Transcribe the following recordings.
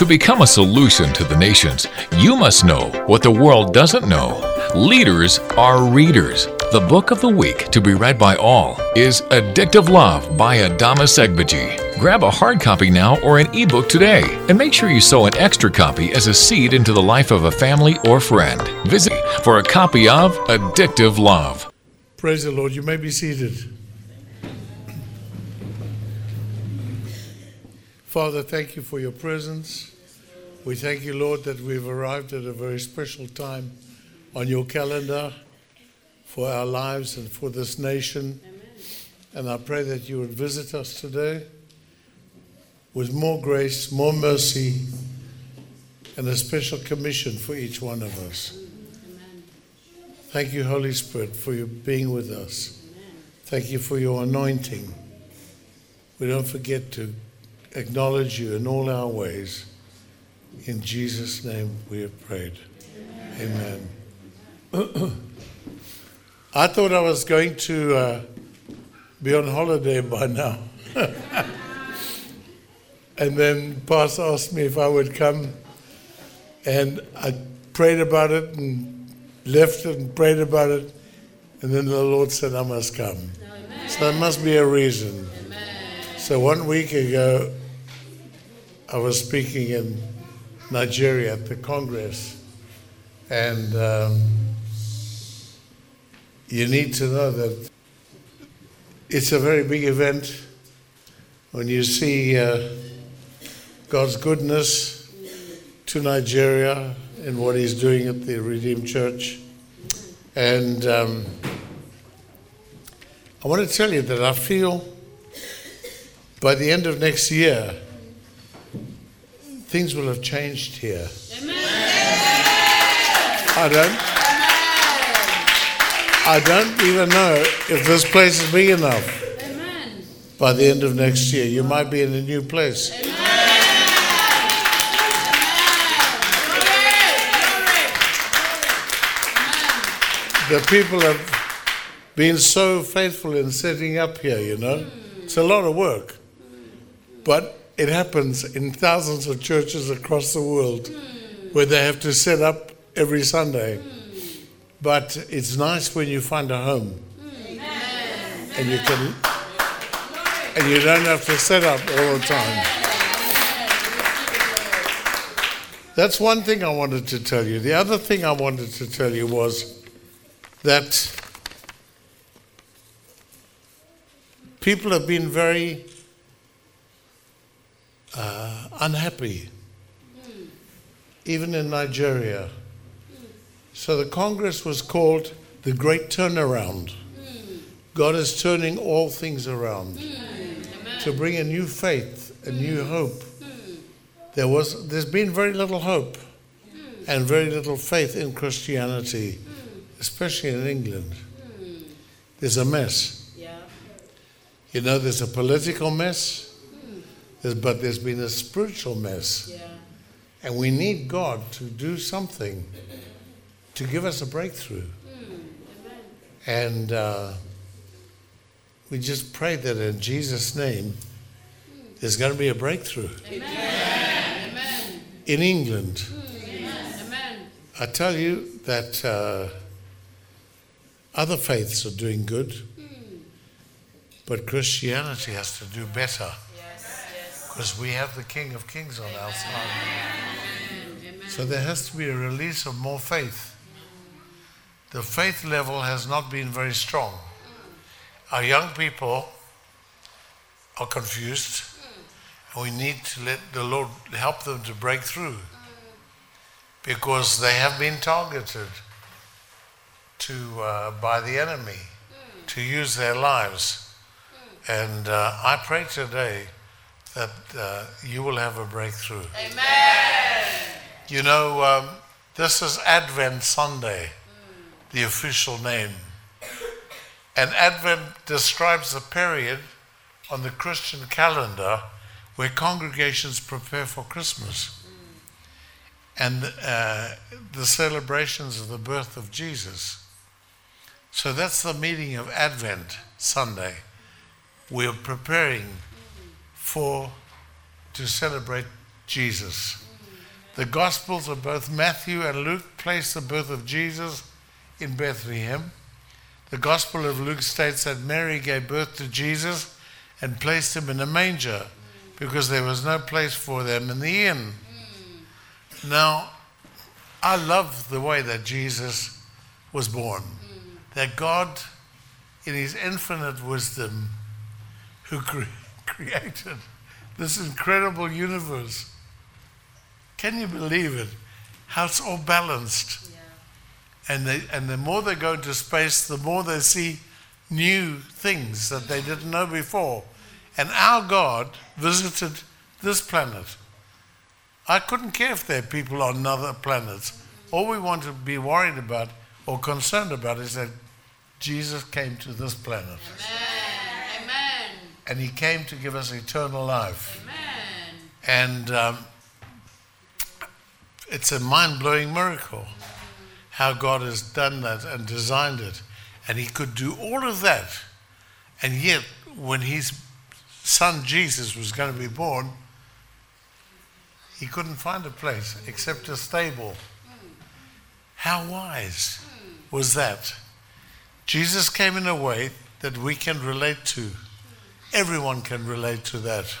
To become a solution to the nations, you must know what the world doesn't know. Leaders are readers. The book of the week to be read by all is Addictive Love by Adama Segbaji. Grab a hard copy now or an ebook today, and make sure you sow an extra copy as a seed into the life of a family or friend. Visit for a copy of Addictive Love. Praise the Lord. You may be seated. Father, thank you for your presence. We thank you, Lord, that we've arrived at a very special time on your calendar for our lives and for this nation. And I pray that you would visit us today with more grace, more mercy, and a special commission for each one of us. Thank you, Holy Spirit, for your being with us. Thank you for your anointing. We don't forget to acknowledge you in all our ways. In Jesus' name we have prayed. Amen. I thought I was going to uh, be on holiday by now. and then Pastor asked me if I would come. And I prayed about it and left it and prayed about it. And then the Lord said, I must come. So there must be a reason. So one week ago, I was speaking in Nigeria at the Congress, and um, you need to know that it's a very big event when you see uh, God's goodness to Nigeria and what He's doing at the Redeemed Church. And um, I want to tell you that I feel by the end of next year, things will have changed here. I don't. I don't even know if this place is big enough. By the end of next year, you might be in a new place. The people have been so faithful in setting up here, you know. It's a lot of work. But it happens in thousands of churches across the world where they have to set up every Sunday. But it's nice when you find a home and you can and you don't have to set up all the time. That's one thing I wanted to tell you. The other thing I wanted to tell you was that people have been very uh, unhappy, hmm. even in Nigeria. Hmm. So the Congress was called the Great Turnaround. Hmm. God is turning all things around to bring a new faith, a new hope. There was, there's been very little hope and very little faith in Christianity, especially in England. There's a mess. You know, there's a political mess, but there's been a spiritual mess. And we need God to do something to give us a breakthrough. And uh, we just pray that in Jesus' name, there's going to be a breakthrough. In England. I tell you that uh, other faiths are doing good, but Christianity has to do better because we have the King of Kings on our side. So there has to be a release of more faith. The faith level has not been very strong. Our young people are confused, and we need to let the Lord help them to break through because they have been targeted to uh, by the enemy to use their lives. And uh, I pray today that uh, you will have a breakthrough. Amen. You know, um, this is Advent Sunday, the official name. And Advent describes a period on the Christian calendar where congregations prepare for Christmas and uh, the celebrations of the birth of Jesus. So that's the meaning of Advent Sunday. We're preparing for to celebrate Jesus. The Gospels of both Matthew and Luke place the birth of Jesus in Bethlehem. The Gospel of Luke states that Mary gave birth to Jesus and placed him in a manger because there was no place for them in the inn. Now, I love the way that Jesus was born. That God, in his infinite wisdom, who cre- created this incredible universe. Can you believe it? How it's all balanced. And, they, and the more they go into space, the more they see new things that they didn't know before. And our God visited this planet. I couldn't care if there are people on other planets. All we want to be worried about or concerned about is that Jesus came to this planet. Amen. And he came to give us eternal life. Amen. And um, it's a mind blowing miracle how God has done that and designed it. And he could do all of that. And yet, when his son Jesus was going to be born, he couldn't find a place except a stable. How wise was that? Jesus came in a way that we can relate to. Everyone can relate to that.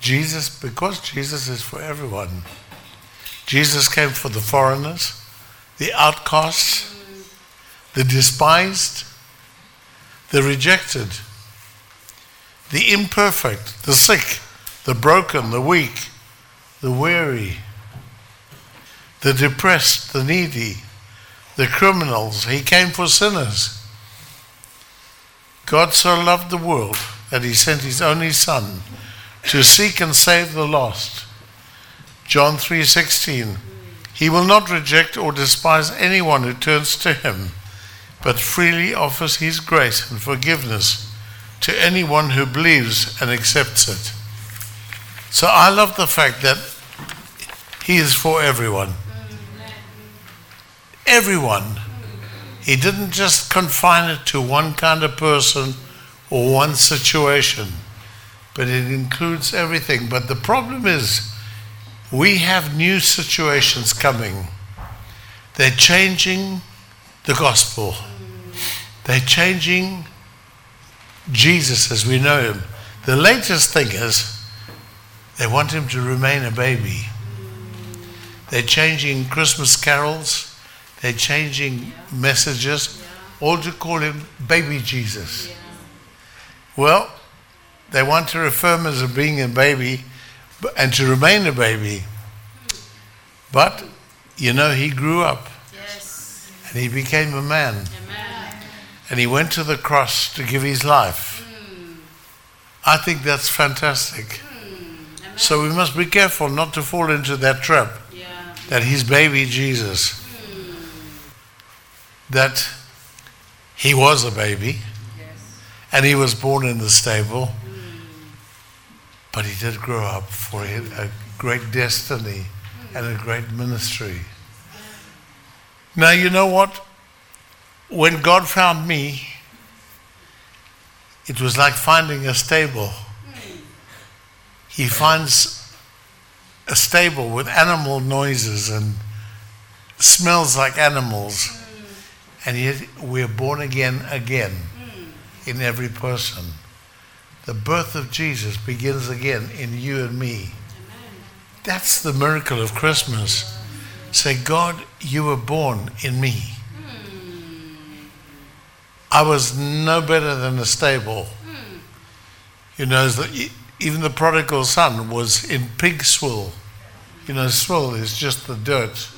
Jesus, because Jesus is for everyone, Jesus came for the foreigners, the outcasts, the despised, the rejected, the imperfect, the sick, the broken, the weak, the weary, the depressed, the needy, the criminals. He came for sinners. God so loved the world that he sent his only son to seek and save the lost. John 3:16 He will not reject or despise anyone who turns to him, but freely offers his grace and forgiveness to anyone who believes and accepts it. So I love the fact that he is for everyone. Everyone. He didn't just confine it to one kind of person or one situation, but it includes everything. But the problem is, we have new situations coming. They're changing the gospel, they're changing Jesus as we know him. The latest thing is, they want him to remain a baby. They're changing Christmas carols. They're changing messages, all to call him baby Jesus. Well, they want to refer him as being a baby and to remain a baby. But, you know, he grew up Yes. and he became a man Amen. and he went to the cross to give his life. Hmm. I think that's fantastic. Hmm. So we must be careful not to fall into that trap Yeah. that he's baby Jesus, that he was a baby Yes. and he was born in the stable, but he did grow up for a great destiny and a great ministry. Now, you know what? When God found me, it was like finding a stable. He finds a stable with animal noises and smells like animals. And yet we're born again again hmm. in every person. The birth of Jesus begins again in you and me. That's the miracle of Christmas. Say, God, you were born in me. Hmm. I was no better than a stable. Hmm. You know, even the prodigal son was in pig swill. You know, swill is just the dirt.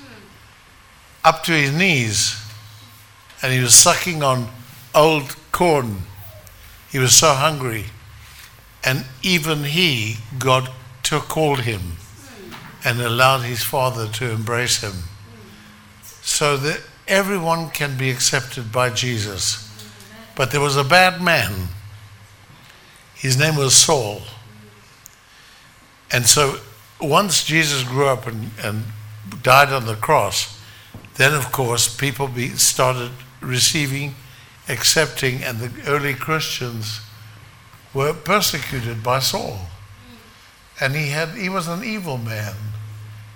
Up to his knees. And he was sucking on old corn. He was so hungry. And even he, God took called him and allowed his father to embrace him. So that everyone can be accepted by Jesus. But there was a bad man. His name was Saul. And so once Jesus grew up and, and died on the cross, then of course people be, started receiving, accepting, and the early Christians were persecuted by Saul. And he had he was an evil man.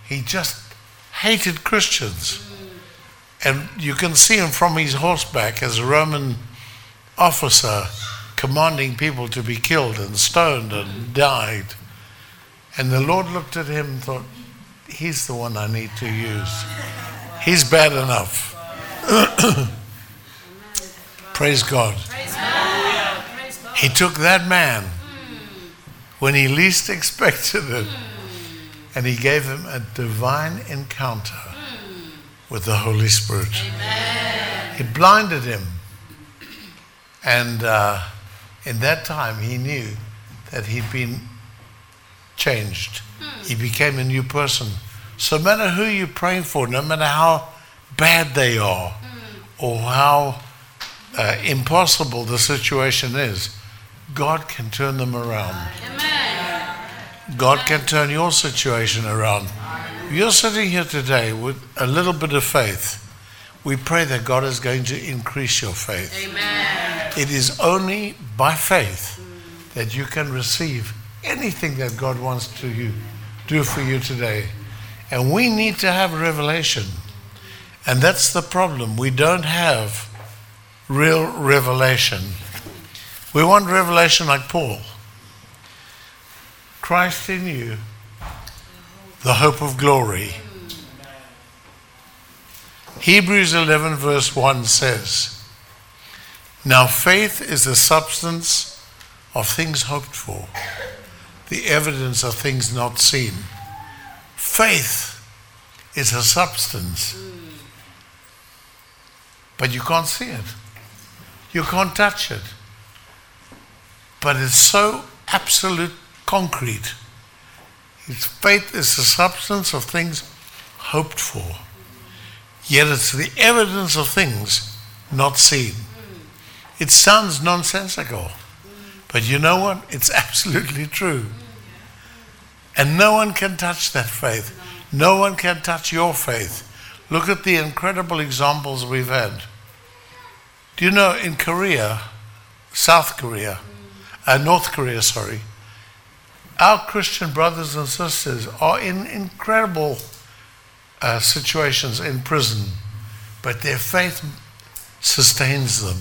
he just hated Christians. And you can see him from his horseback as a Roman officer commanding people to be killed and stoned and died. And the Lord looked at him and thought, He's the one I need to use. He's bad enough. Praise God. Praise God. He took that man when he least expected it hmm. and he gave him a divine encounter with the Holy Spirit. It blinded him. And uh, in that time, he knew that he'd been changed. Hmm. He became a new person. So, no matter who you're praying for, no matter how bad they are hmm. or how uh, impossible the situation is, God can turn them around. Amen. God can turn your situation around. You're sitting here today with a little bit of faith. We pray that God is going to increase your faith. Amen. It is only by faith that you can receive anything that God wants to you, do for you today. And we need to have revelation. And that's the problem. We don't have real revelation. We want revelation like Paul. Christ in you, the hope of glory. Hebrews 11, verse 1 says, Now faith is the substance of things hoped for, the evidence of things not seen. Faith is a substance, but you can't see it, you can't touch it. But it's so absolute concrete. Its faith is the substance of things hoped for. Yet it's the evidence of things not seen. It sounds nonsensical, but you know what? It's absolutely true. And no one can touch that faith. No one can touch your faith. Look at the incredible examples we've had. Do you know in Korea, South Korea, uh, North Korea, sorry, our Christian brothers and sisters are in incredible uh, situations in prison, but their faith sustains them.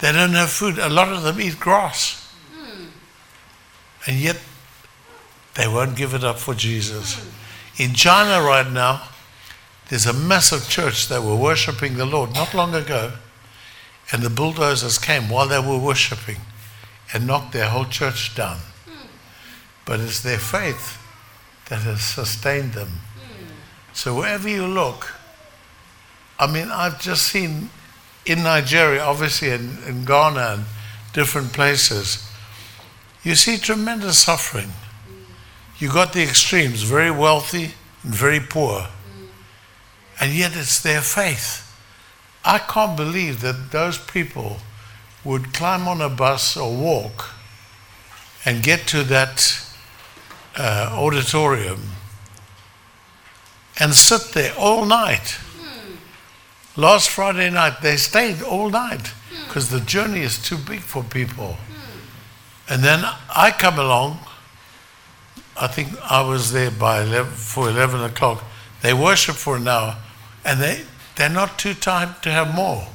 They don't have food. A lot of them eat grass. And yet, they won't give it up for Jesus. In China right now, there's a massive church that were worshiping the Lord not long ago, and the bulldozers came while they were worshiping and knocked their whole church down. But it's their faith that has sustained them. So wherever you look, I mean, I've just seen in Nigeria, obviously in, in Ghana and different places, you see tremendous suffering. You got the extremes, very wealthy and very poor. And yet it's their faith. I can't believe that those people would climb on a bus or walk and get to that uh, auditorium and sit there all night. Hmm. Last Friday night, they stayed all night hmm. because the journey is too big for people. Hmm. And then I come along. I think I was there by 11, for 11 o'clock. They worship for an hour and they, they're not too tired to have more.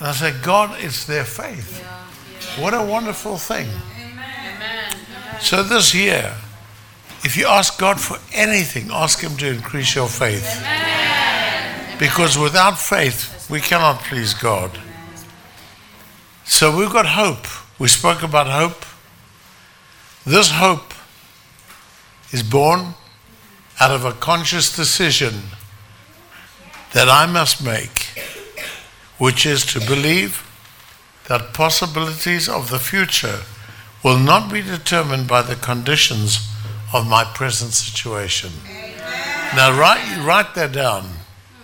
And I said, God, it's their faith. What a wonderful thing. Amen. So this year, if you ask God for anything, ask Him to increase your faith. Because without faith, we cannot please God. So we've got hope. We spoke about hope. This hope is born out of a conscious decision that I must make, which is to believe that possibilities of the future will not be determined by the conditions of my present situation. Now, write, write that down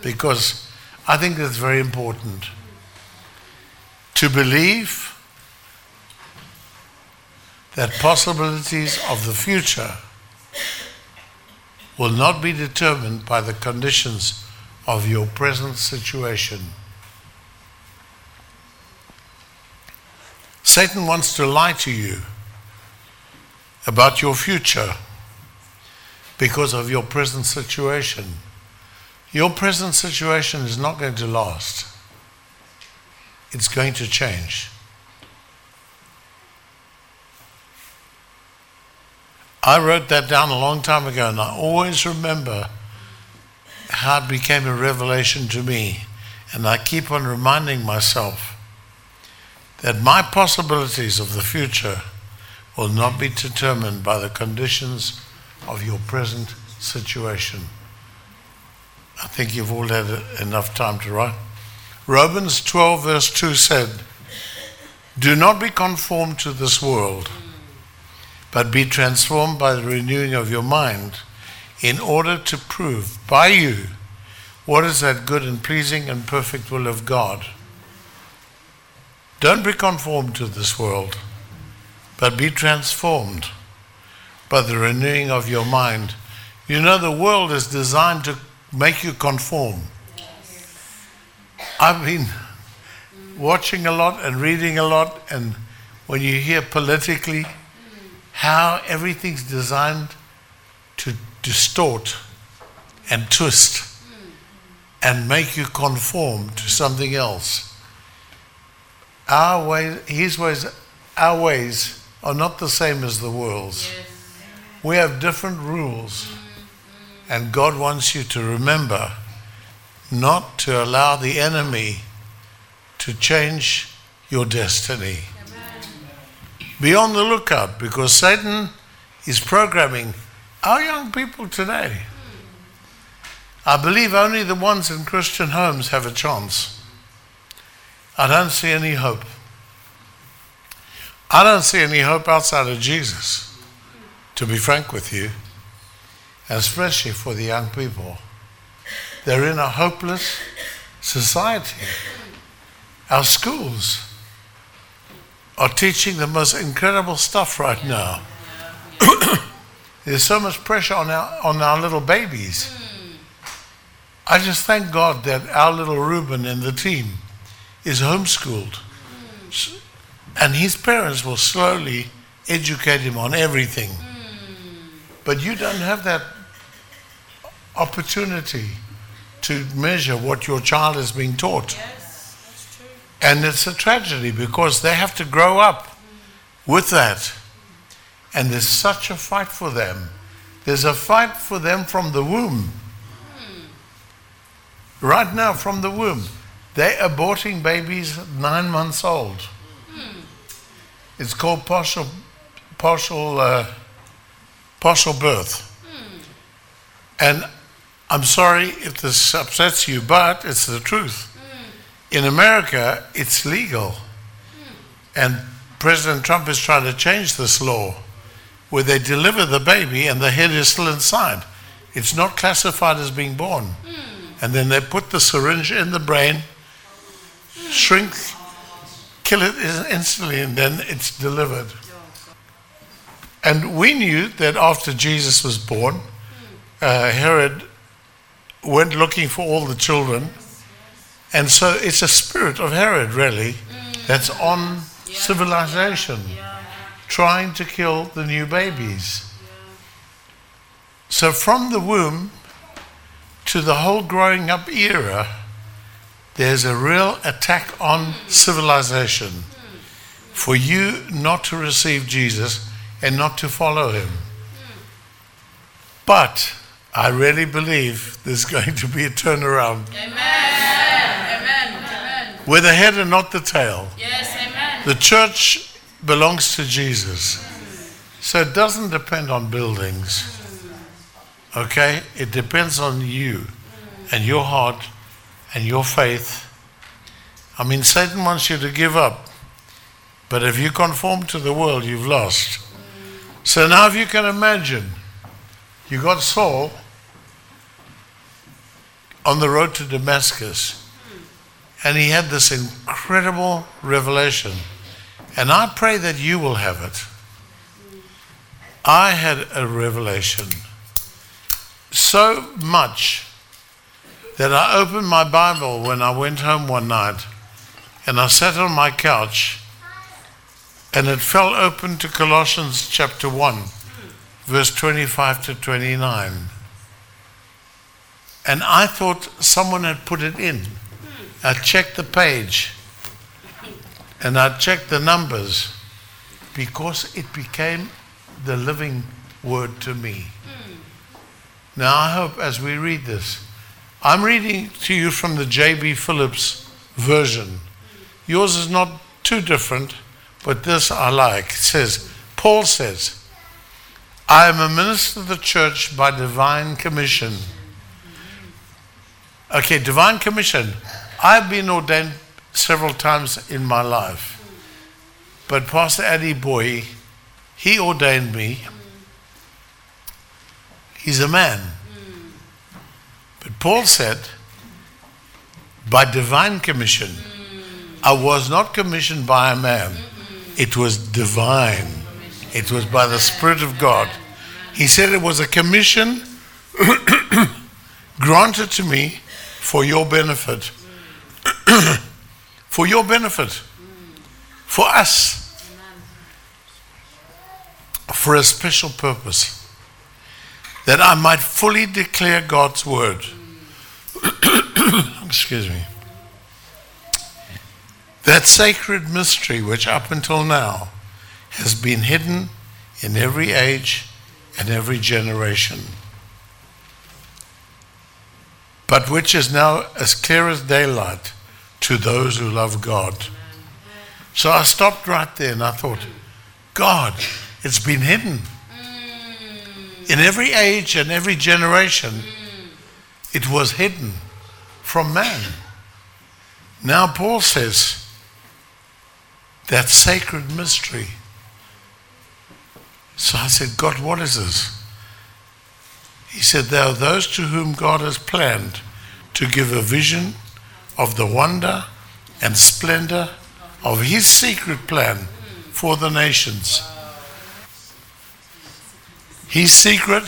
because I think that's very important. To believe that possibilities of the future will not be determined by the conditions of your present situation. Satan wants to lie to you about your future. because of your present situation. Your present situation is not going to last. It's going to change. I wrote that down a long time ago, and I always remember how it became a revelation to me. And I keep on reminding myself that my possibilities of the future will not be determined by the conditions of your present situation. I think you've all had enough time to write. Romans 12, verse 2 said, Do not be conformed to this world but be transformed by the renewing of your mind in order to prove by you what is that good and pleasing and perfect will of God. Don't be conformed to this world, but be transformed by the renewing of your mind. You know, the world is designed to make you conform. I've been watching a lot and reading a lot, and when you hear politically, how everything's designed distort and twist and make you conform to something else. Our ways, his ways, our ways are not the same as the world's. We have different rules. And God wants you to remember not to allow the enemy to change your destiny. Be on the lookout because Satan is programming our young people today. I believe only the ones in Christian homes have a chance. I don't see any hope. I don't see any hope outside of Jesus, to be frank with you, especially for the young people. They're in a hopeless society. Our schools are teaching the most incredible stuff right now. There's so much pressure on our, on our little babies. I just thank God that our little Reuben in the team is homeschooled. And his parents will slowly educate him on everything. But you don't have that opportunity to measure what your child is being taught. Yes, And it's a tragedy because they have to grow up with that. And there's such a fight for them. There's a fight for them from the womb. Hmm. Right now, from the womb. They're aborting babies nine months old. Hmm. It's called partial, partial, uh, partial birth. Hmm. And I'm sorry if this upsets you, but it's the truth. In America, it's legal. And President Trump is trying to change this law where they deliver the baby and the head is still inside. It's not classified as being born. And then they put the syringe in the brain, shrink, kill it instantly, and then it's delivered. And we knew that after Jesus was born, uh, Herod went looking for all the children. And so it's a spirit of Herod, really, that's on civilization, trying to kill the new babies. So from the womb to the whole growing up era, there's a real attack on civilization for you not to receive Jesus and not to follow him. But I really believe there's going to be a turnaround. Amen. Amen. Amen. We're the head and not the tail. Yes, amen. The church belongs to Jesus. So it doesn't depend on buildings. Okay? It depends on you and your heart and your faith. I mean, Satan wants you to give up. But if you conform to the world, you've lost. So now, if you can imagine, you got Saul on the road to Damascus, and he had this incredible revelation. And I pray that you will have it. I had a revelation so much that I opened my Bible when I went home one night and I sat on my couch and it fell open to Colossians chapter 1, verse 25 to 29. And I thought someone had put it in. I checked the page and I checked the numbers because it became the living word to me. Hmm. Now, I hope as we read this, I'm reading to you from the J.B. Phillips version. Hmm. Yours is not too different, but this I like. It says, Paul says, I am a minister of the church by divine commission. Hmm. Okay, divine commission. I've been ordained several times in my life. But Pastor Adeboye, he ordained me. He's a man. But Paul said, by divine commission, I was not commissioned by a man, it was divine. It was by the Spirit of God. He said it was a commission granted to me for your benefit. for your benefit. For us. For a special purpose. That I might fully declare God's word. Excuse me. That sacred mystery, which up until now has been hidden in every age and every generation, but which is now as clear as daylight to those who love God. So I stopped right there and I thought, God, it's been hidden. Mm. In every age and every generation, mm. it was hidden from man. Now, Paul says that sacred mystery. So I said, God, what is this? He said, There are those to whom God has planned to give a vision of the wonder and splendor of his secret plan for the nations. His secret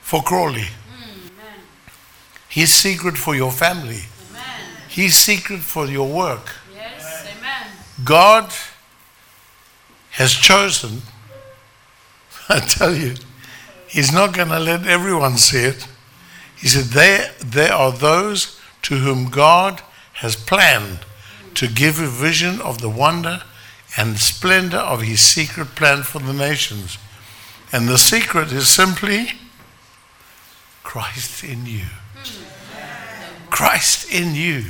for Crawley. His secret for your family. His secret for your work. God has chosen, I tell you, He's not going to let everyone see it. He said, there, there are those to whom God has planned to give a vision of the wonder and splendor of His secret plan for the nations. And the secret is simply Christ in you. Christ in you.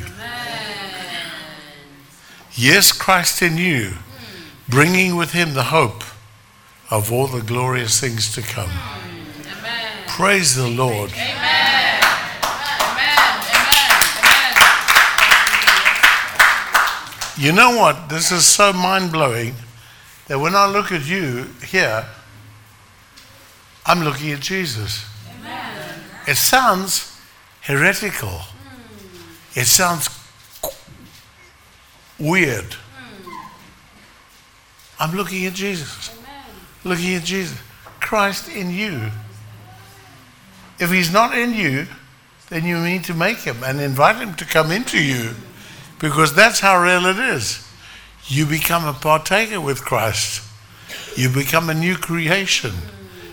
Yes, Christ in you, bringing with him the hope of all the glorious things to come. Praise the Lord. Amen. You know what? This is so mind blowing that when I look at you here, I'm looking at Jesus. It sounds heretical. Hmm. It sounds weird. Hmm. I'm looking at Jesus. Looking at Jesus. Christ in you. If he's not in you, then you need to make him and invite him to come into you because that's how real it is. You become a partaker with Christ. You become a new creation,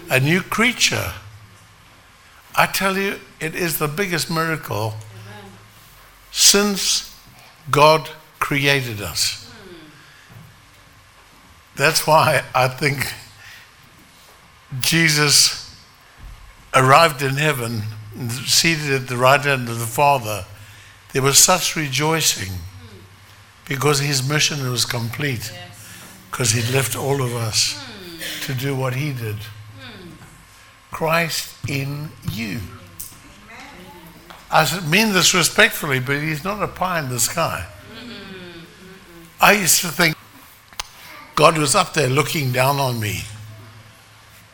a new creature. I tell you, it is the biggest miracle since God created us. That's why I think Jesus arrived in heaven, seated at the right hand of the Father. There was such rejoicing because his mission was complete, because he'd left all of us to do what he did. Christ in you. I mean this respectfully, but he's not a pie in the sky. I used to think God was up there looking down on me.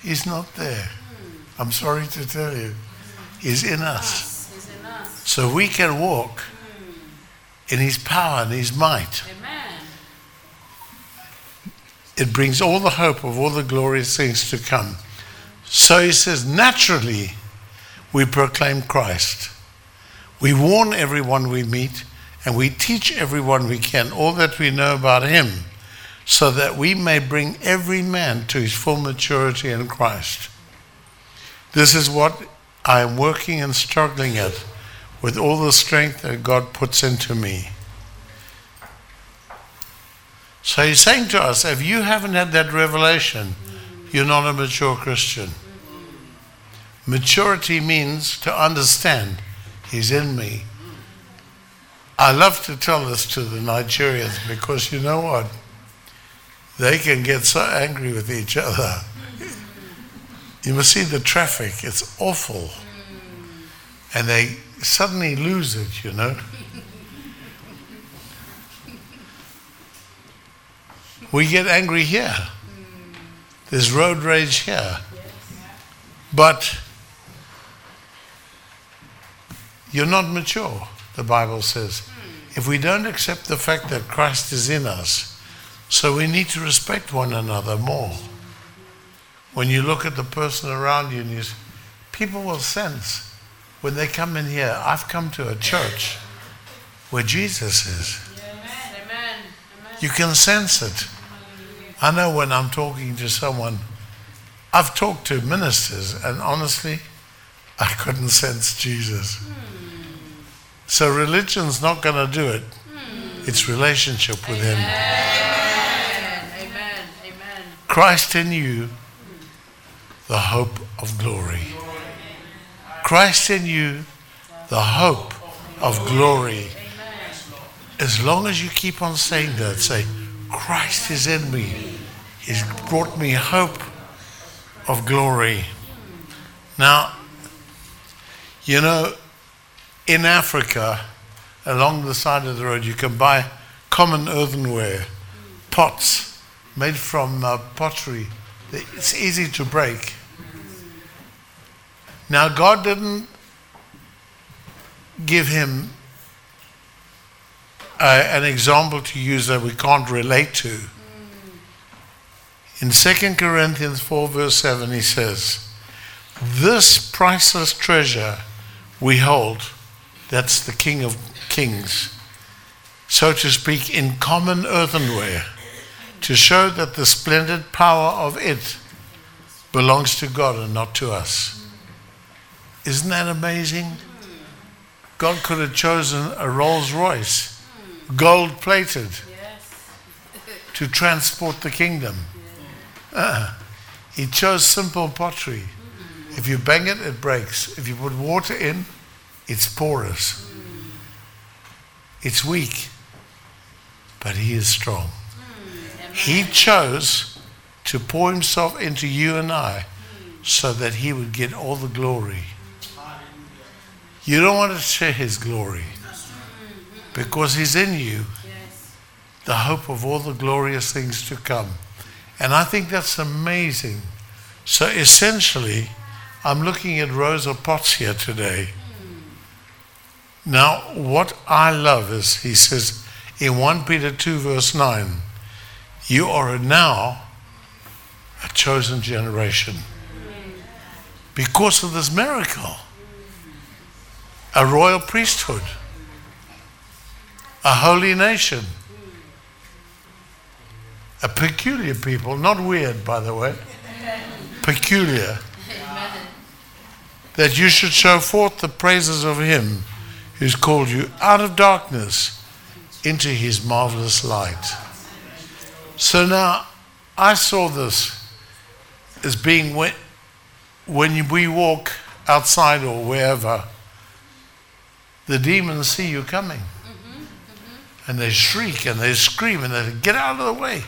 He's not there. I'm sorry to tell you. He's in us. He's in us. So we can walk in his power and his might. Amen. It brings all the hope of all the glorious things to come. So he says, naturally, we proclaim Christ. We warn everyone we meet, and we teach everyone we can all that we know about him, so that we may bring every man to his full maturity in Christ. This is what I am working and struggling at with all the strength that God puts into me. So he's saying to us, if you haven't had that revelation, you're not a mature Christian. Maturity means to understand He's in me. I love to tell this to the Nigerians because you know what? They can get so angry with each other. You must see the traffic, it's awful. And they suddenly lose it, you know. We get angry here. There's road rage here. But you're not mature, the Bible says. If we don't accept the fact that Christ is in us, so we need to respect one another more. When you look at the person around you, and you, people will sense when they come in here, I've come to a church where Jesus is. You can sense it. I know when I'm talking to someone, I've talked to ministers, and honestly, I couldn't sense Jesus. So religion's not going to do it. It's relationship with Him. Amen. Amen. Amen. Christ in you, the hope of glory. Christ in you, the hope of glory. As long as you keep on saying that, say, Christ is in me. He's brought me hope of glory. Now, you know, in Africa, along the side of the road, you can buy common earthenware, pots made from uh, pottery. It's easy to break. Now, God didn't give him uh, an example to use that we can't relate to. In 2 Corinthians 4, verse 7, he says, This priceless treasure we hold, that's the King of Kings, so to speak, in common earthenware, to show that the splendid power of it belongs to God and not to us. Isn't that amazing? God could have chosen a Rolls Royce, gold plated, to transport the kingdom. Uh, he chose simple pottery. If you bang it, it breaks. If you put water in, it's porous. It's weak, but he is strong. He chose to pour himself into you and I so that he would get all the glory. You don't want to share his glory because he's in you, the hope of all the glorious things to come. And I think that's amazing. So essentially, I'm looking at rows of pots here today. Now, what I love is, he says in 1 Peter 2, verse 9, you are now a chosen generation because of this miracle. A royal priesthood, a holy nation, a peculiar people, not weird, by the way, peculiar, that you should show forth the praises of him who's called you out of darkness into his marvelous light. So now, I saw this as being when, when we walk outside or wherever, the demons see you coming. And they shriek and they scream and they say, Get out of the way.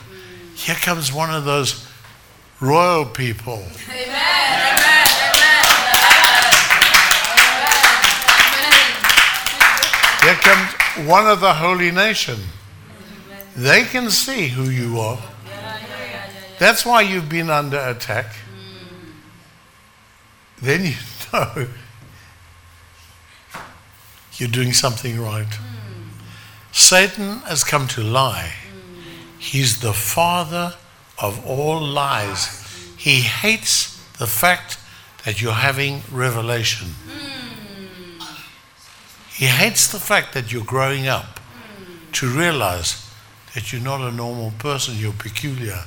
Here comes one of those royal people. Amen. Amen. Here comes one of the holy nation. They can see who you are. That's why you've been under attack. Mm. Then you know you're doing something right. Satan has come to lie. He's the father of all lies. He hates the fact that you're having revelation. He hates the fact that you're growing up to realize that you're not a normal person, you're peculiar.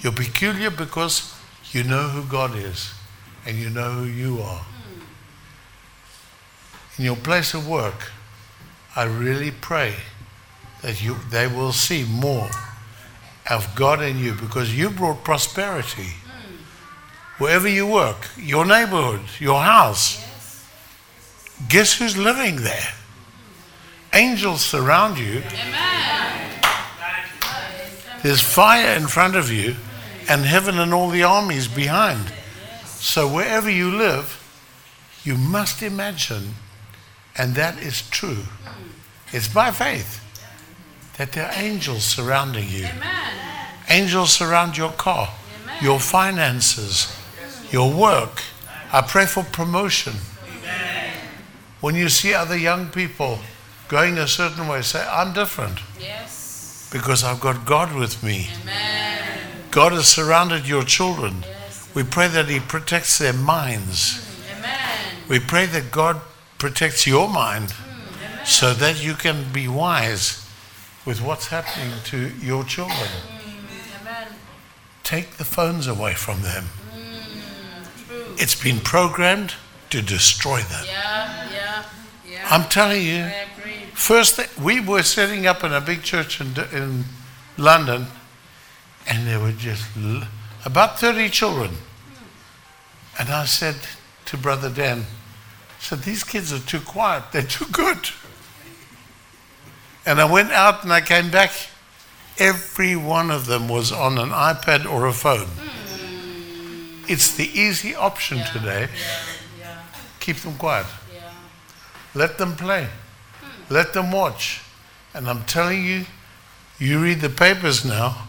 You're peculiar because you know who God is and you know who you are. In your place of work, I really pray that you, they will see more of God in you because you brought prosperity. Mm. Wherever you work, your neighborhood, your house, guess who's living there? Angels surround you. There's fire in front of you and heaven and all the armies behind. So wherever you live, you must imagine, and that is true. It's by faith that there are angels surrounding you. Angels surround your car, your finances, your work. I pray for promotion. When you see other young people going a certain way, say, I'm different Yes. because I've got God with me. Amen. God has surrounded your children. Yes. We pray that He protects their minds. Amen. We pray that God protects your mind so that you can be wise with what's happening to your children. Take the phones away from them. It's been programmed to destroy them. Yeah, yeah, yeah. I'm telling you, first thing, we were setting up in a big church in, in London, and there were just l- about 30 children. And I said to Brother Dan, said, these kids are too quiet, they're too good. And I went out and I came back. Every one of them was on an iPad or a phone. Hmm. It's the easy option today. Yeah, Keep them quiet. yeah. Let them play. Hmm. Let them watch. And I'm telling you, you read the papers now,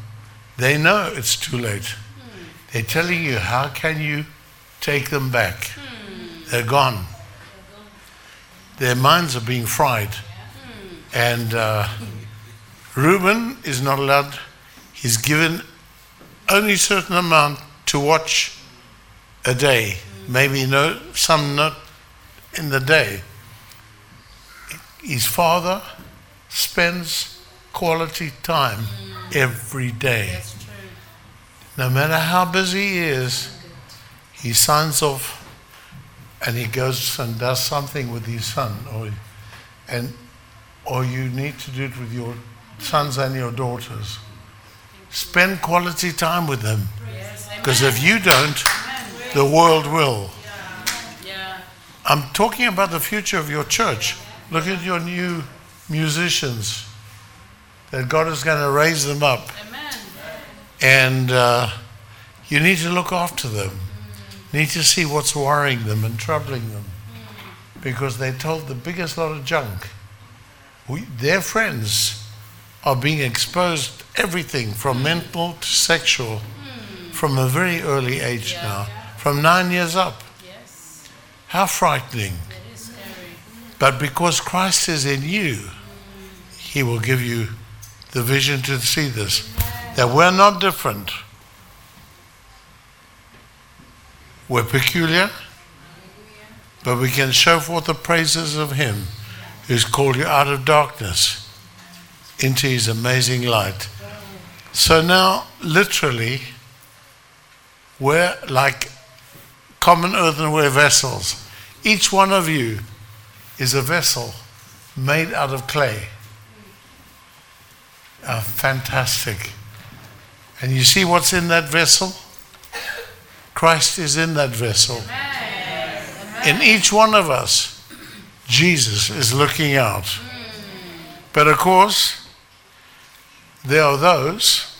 they know it's too late. Hmm. They're telling you, how can you take them back? They're gone. Their minds are being fried. And uh, Reuben is not allowed, he's given only a certain amount to watch a day. Maybe no, some not in the day his father spends quality time every day. No matter how busy he is, he signs off and he goes and does something with his son or and or you need to do it with your sons and your daughters. Spend quality time with them. Because if you don't, the world will. I'm talking about the future of your church. Look at your new musicians. That God is going to raise them up. Amen. And uh, you need to look after them. Need to see what's worrying them and troubling them. Hmm. Because they told the biggest lot of junk. We, their friends are being exposed everything from hmm. mental to sexual hmm. from a very early age Yeah, now. yeah. From nine years up. Yes. How frightening. It is scary. But because Christ is in you, He will give you the vision to see this. That we're not different. We're peculiar, but we can show forth the praises of Him who's called you out of darkness into His amazing light. So now, literally, we're like common earthenware vessels. Each one of you is a vessel made out of clay. Ah, fantastic. And you see what's in that vessel? Christ is in that vessel. In each one of us, Jesus is looking out. But of course, there are those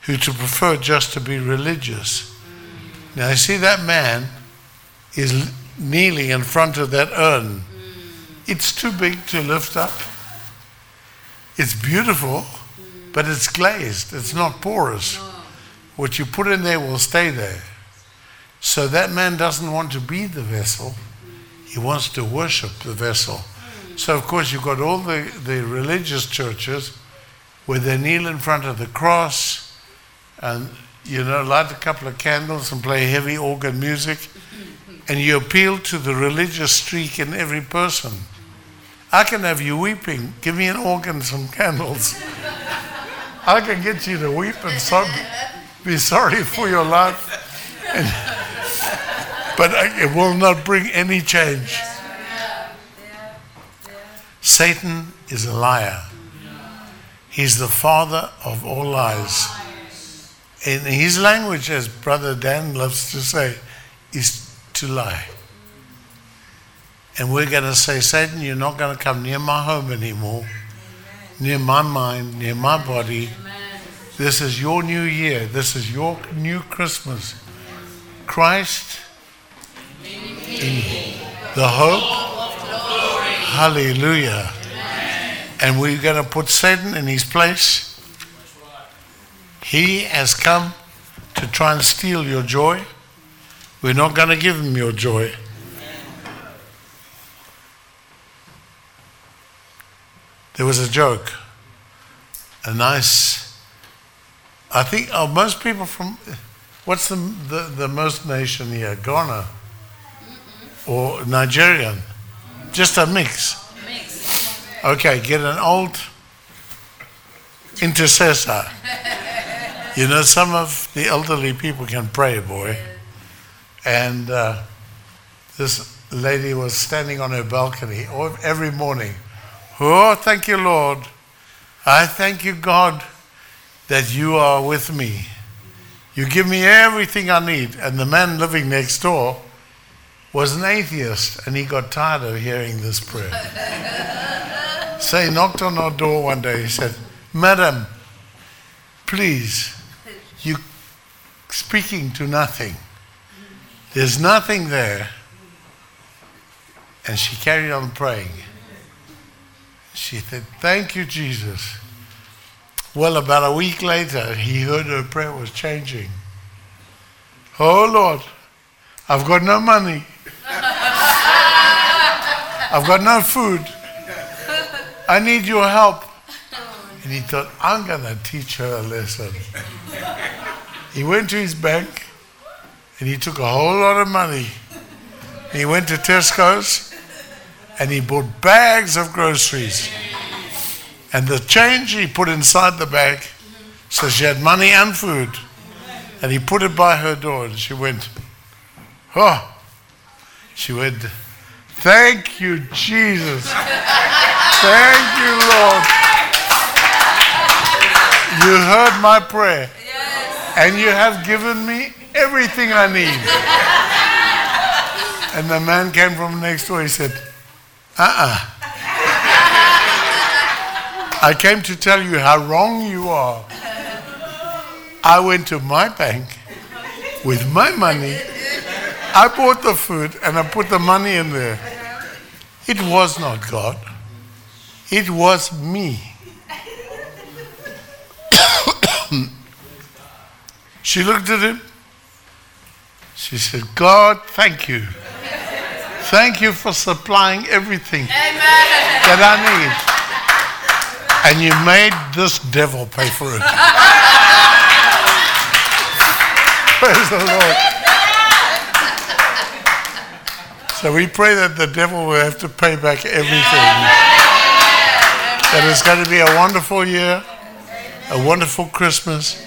who to prefer just to be religious. Now, you see that man is kneeling in front of that urn. It's too big to lift up. It's beautiful, but it's glazed. It's not porous. What you put in there will stay there. So that man doesn't want to be the vessel. He wants to worship the vessel. So of course you've got all the, the religious churches where they kneel in front of the cross and you know light a couple of candles and play heavy organ music and you appeal to the religious streak in every person. I can have you weeping. Give me an organ, some candles. I can get you to weep and so, be sorry for your life. And, but it will not bring any change. Satan is a liar. He's the father of all lies. In his language, as Brother Dan loves to say, is to lie. And we're going to say, Satan, you're not going to come near my home anymore, near my mind, near my body. This is your new year. This is your new Christmas. Christ in the hope. Hallelujah. And we're going to put Satan in his place. He has come to try and steal your joy. We're not going to give him your joy. There was a joke, a nice. I think oh, most people from, what's the, the, the most nation here? Ghana or Nigerian? Just a mix. Okay, get an old intercessor. You know, some of the elderly people can pray, boy. And uh, this lady was standing on her balcony every morning. Oh, thank you, Lord. I thank you, God, that you are with me. You give me everything I need. And the man living next door was an atheist, and he got tired of hearing this prayer. so he knocked on our door one day. He said, Madam, please, you speaking to nothing. There's nothing there. And she carried on praying. She said, Thank you, Jesus. Well, about a week later, he heard her prayer was changing. Oh, Lord, I've got no money. I've got no food. I need your help. And he thought, I'm going to teach her a lesson. He went to his bank and he took a whole lot of money. He went to Tesco's and he bought bags of groceries. And the change he put inside the bag, so she had money and food. And he put it by her door, and she went, Oh, she went, Thank you, Jesus. Thank you, Lord. You heard my prayer, and you have given me everything I need. And the man came from next door, he said, uh-uh. I came to tell you how wrong you are. I went to my bank with my money. I bought the food and I put the money in there. It was not God. It was me. she looked at him. She said, God, thank you. Thank you for supplying everything Amen. that I need. And you made this devil pay for it. Praise the Lord. So we pray that the devil will have to pay back everything. That it's going to be a wonderful year, a wonderful Christmas.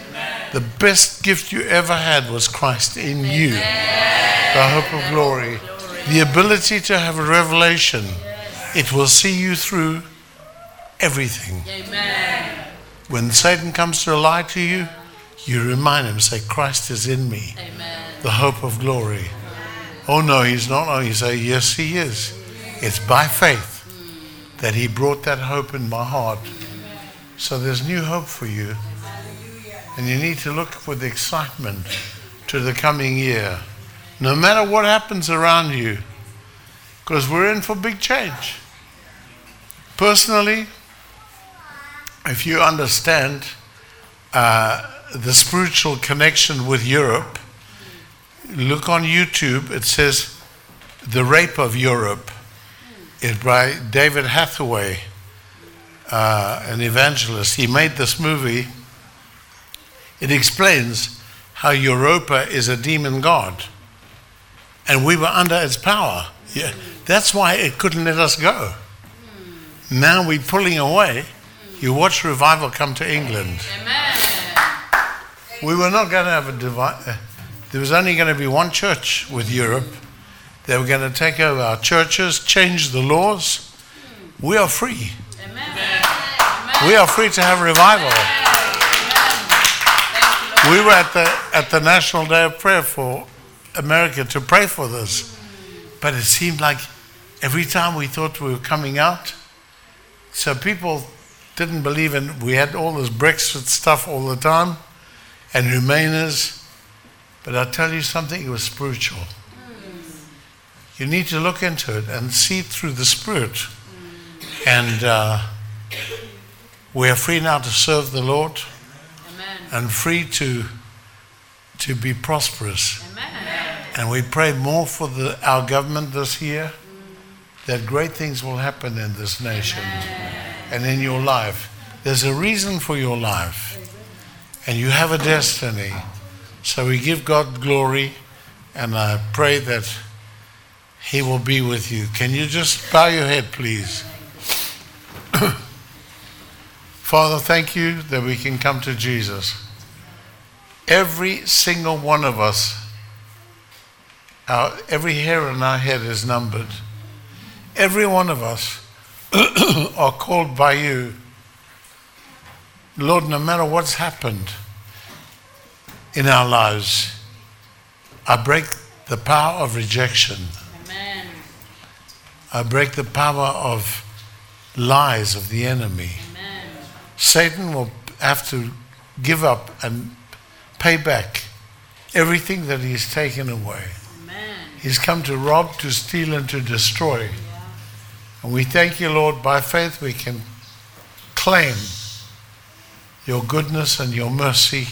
The best gift you ever had was Christ in you, the hope of glory the ability to have a revelation, it will see you through everything. Amen. When Satan comes to lie to you, you remind him, say, Christ is in me, Amen. the hope of glory. Oh no, he's not. Oh, you say, yes, he is. It's by faith that he brought that hope in my heart. So there's new hope for you. And you need to look with excitement to the coming year no matter what happens around you, because we're in for big change. Personally, if you understand uh, the spiritual connection with Europe, look on YouTube. It says The Rape of Europe. It's by David Hathaway, uh, an evangelist. He made this movie. It explains how Europa is a demon god and we were under its power. Yeah. That's why it couldn't let us go. Now we're pulling away. You watch revival come to England. Amen. We were not going to have a divine. Uh, there was only going to be one church with Europe. They were going to take over our churches, change the laws. We are free. Amen. We are free to have revival. We were at the at the National Day of Prayer for America to pray for this, but it seemed like every time we thought we were coming out, so people didn't believe in. We had all this Brexit stuff all the time, and Remainers, but I tell you something, it was spiritual. Hmm. You need to look into it and see it through the Spirit, hmm. and uh, we are free now to serve the Lord Amen. and free to to be prosperous. Amen. And we pray more for the, our government this year hmm. that great things will happen in this nation and in your life. There's a reason for your life, and you have a destiny. So we give God glory, and I pray that He will be with you. Can you just bow your head, please? Father, thank you that we can come to Jesus. Every single one of us, our, every hair on our head is numbered. Every one of us are called by you. Lord, no matter what's happened in our lives, I break the power of rejection. Amen. I break the power of lies of the enemy. Amen. Satan will have to give up and pay back everything that he's taken away. Amen. He's come to rob, to steal, and to destroy. And we thank you, Lord, by faith we can claim your goodness and your mercy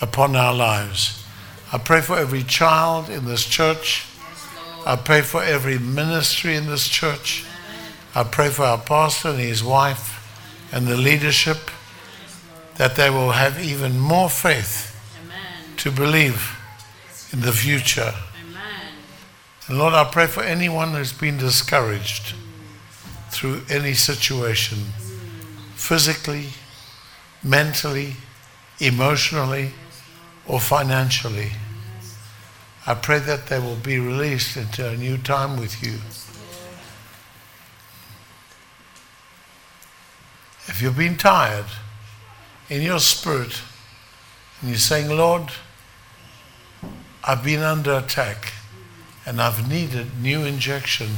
upon our lives. I pray for every child in this church. I pray for every ministry in this church. I pray for our pastor and his wife and the leadership that they will have even more faith Amen. to believe in the future. Amen. And Lord, I pray for anyone who's been discouraged through any situation, physically, mentally, emotionally, or financially. I pray that they will be released into a new time with you. If you've been tired in your spirit and you're saying, Lord, I've been under attack and I've needed new injection.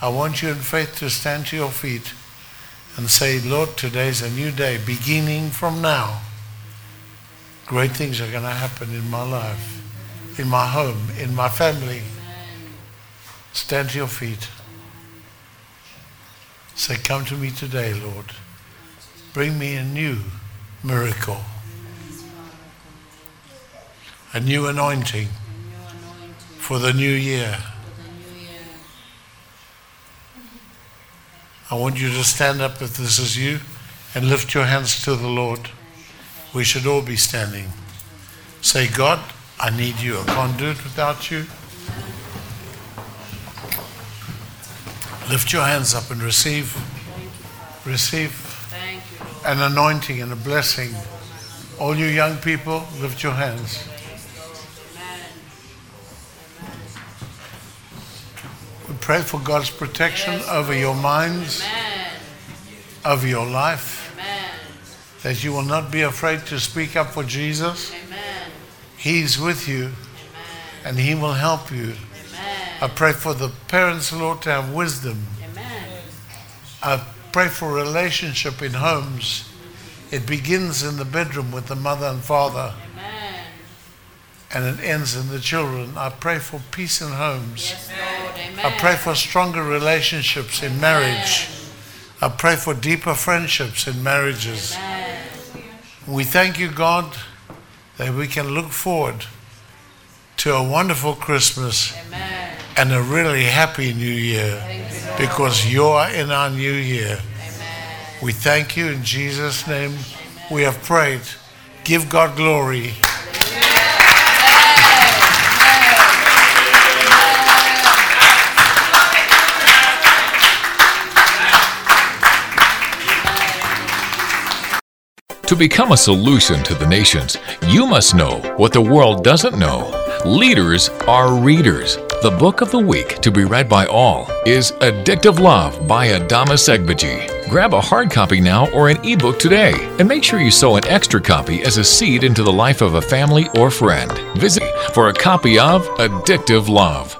I want you in faith to stand to your feet and say, Lord, today's a new day. Beginning from now, great things are going to happen in my life, in my home, in my family. Stand to your feet. Say, Come to me today, Lord. Bring me a new miracle, a new anointing for the new year. for the new year. I want you to stand up if this is you and lift your hands to the Lord. We should all be standing. Say, God, I need you. I can't do it without you. Lift your hands up and receive, receive an anointing and a blessing. All you young people, lift your hands. Pray for God's protection over your minds, Amen. over your life, Amen. that you will not be afraid to speak up for Jesus. Amen. He's with you Amen. and He will help you. Amen. I pray for the parents, Lord, to have wisdom. Amen. I pray for relationship in homes. It begins in the bedroom with the mother and father Amen. and it ends in the children. I pray for peace in homes. Yes, Lord. Amen. I pray for stronger relationships in marriage. I pray for deeper friendships in marriages. Amen. We thank you, God, that we can look forward to a wonderful Christmas Amen. and a really happy new year you, because you're in our new year. Amen. We thank you in Jesus' name. We have prayed. Give God glory. To become a solution to the nations, you must know what the world doesn't know. Leaders are readers. The book of the week to be read by all is Addictive Love by Adama Segbaji. Grab a hard copy now or an ebook today, and make sure you sow an extra copy as a seed into the life of a family or friend. Visit for a copy of Addictive Love.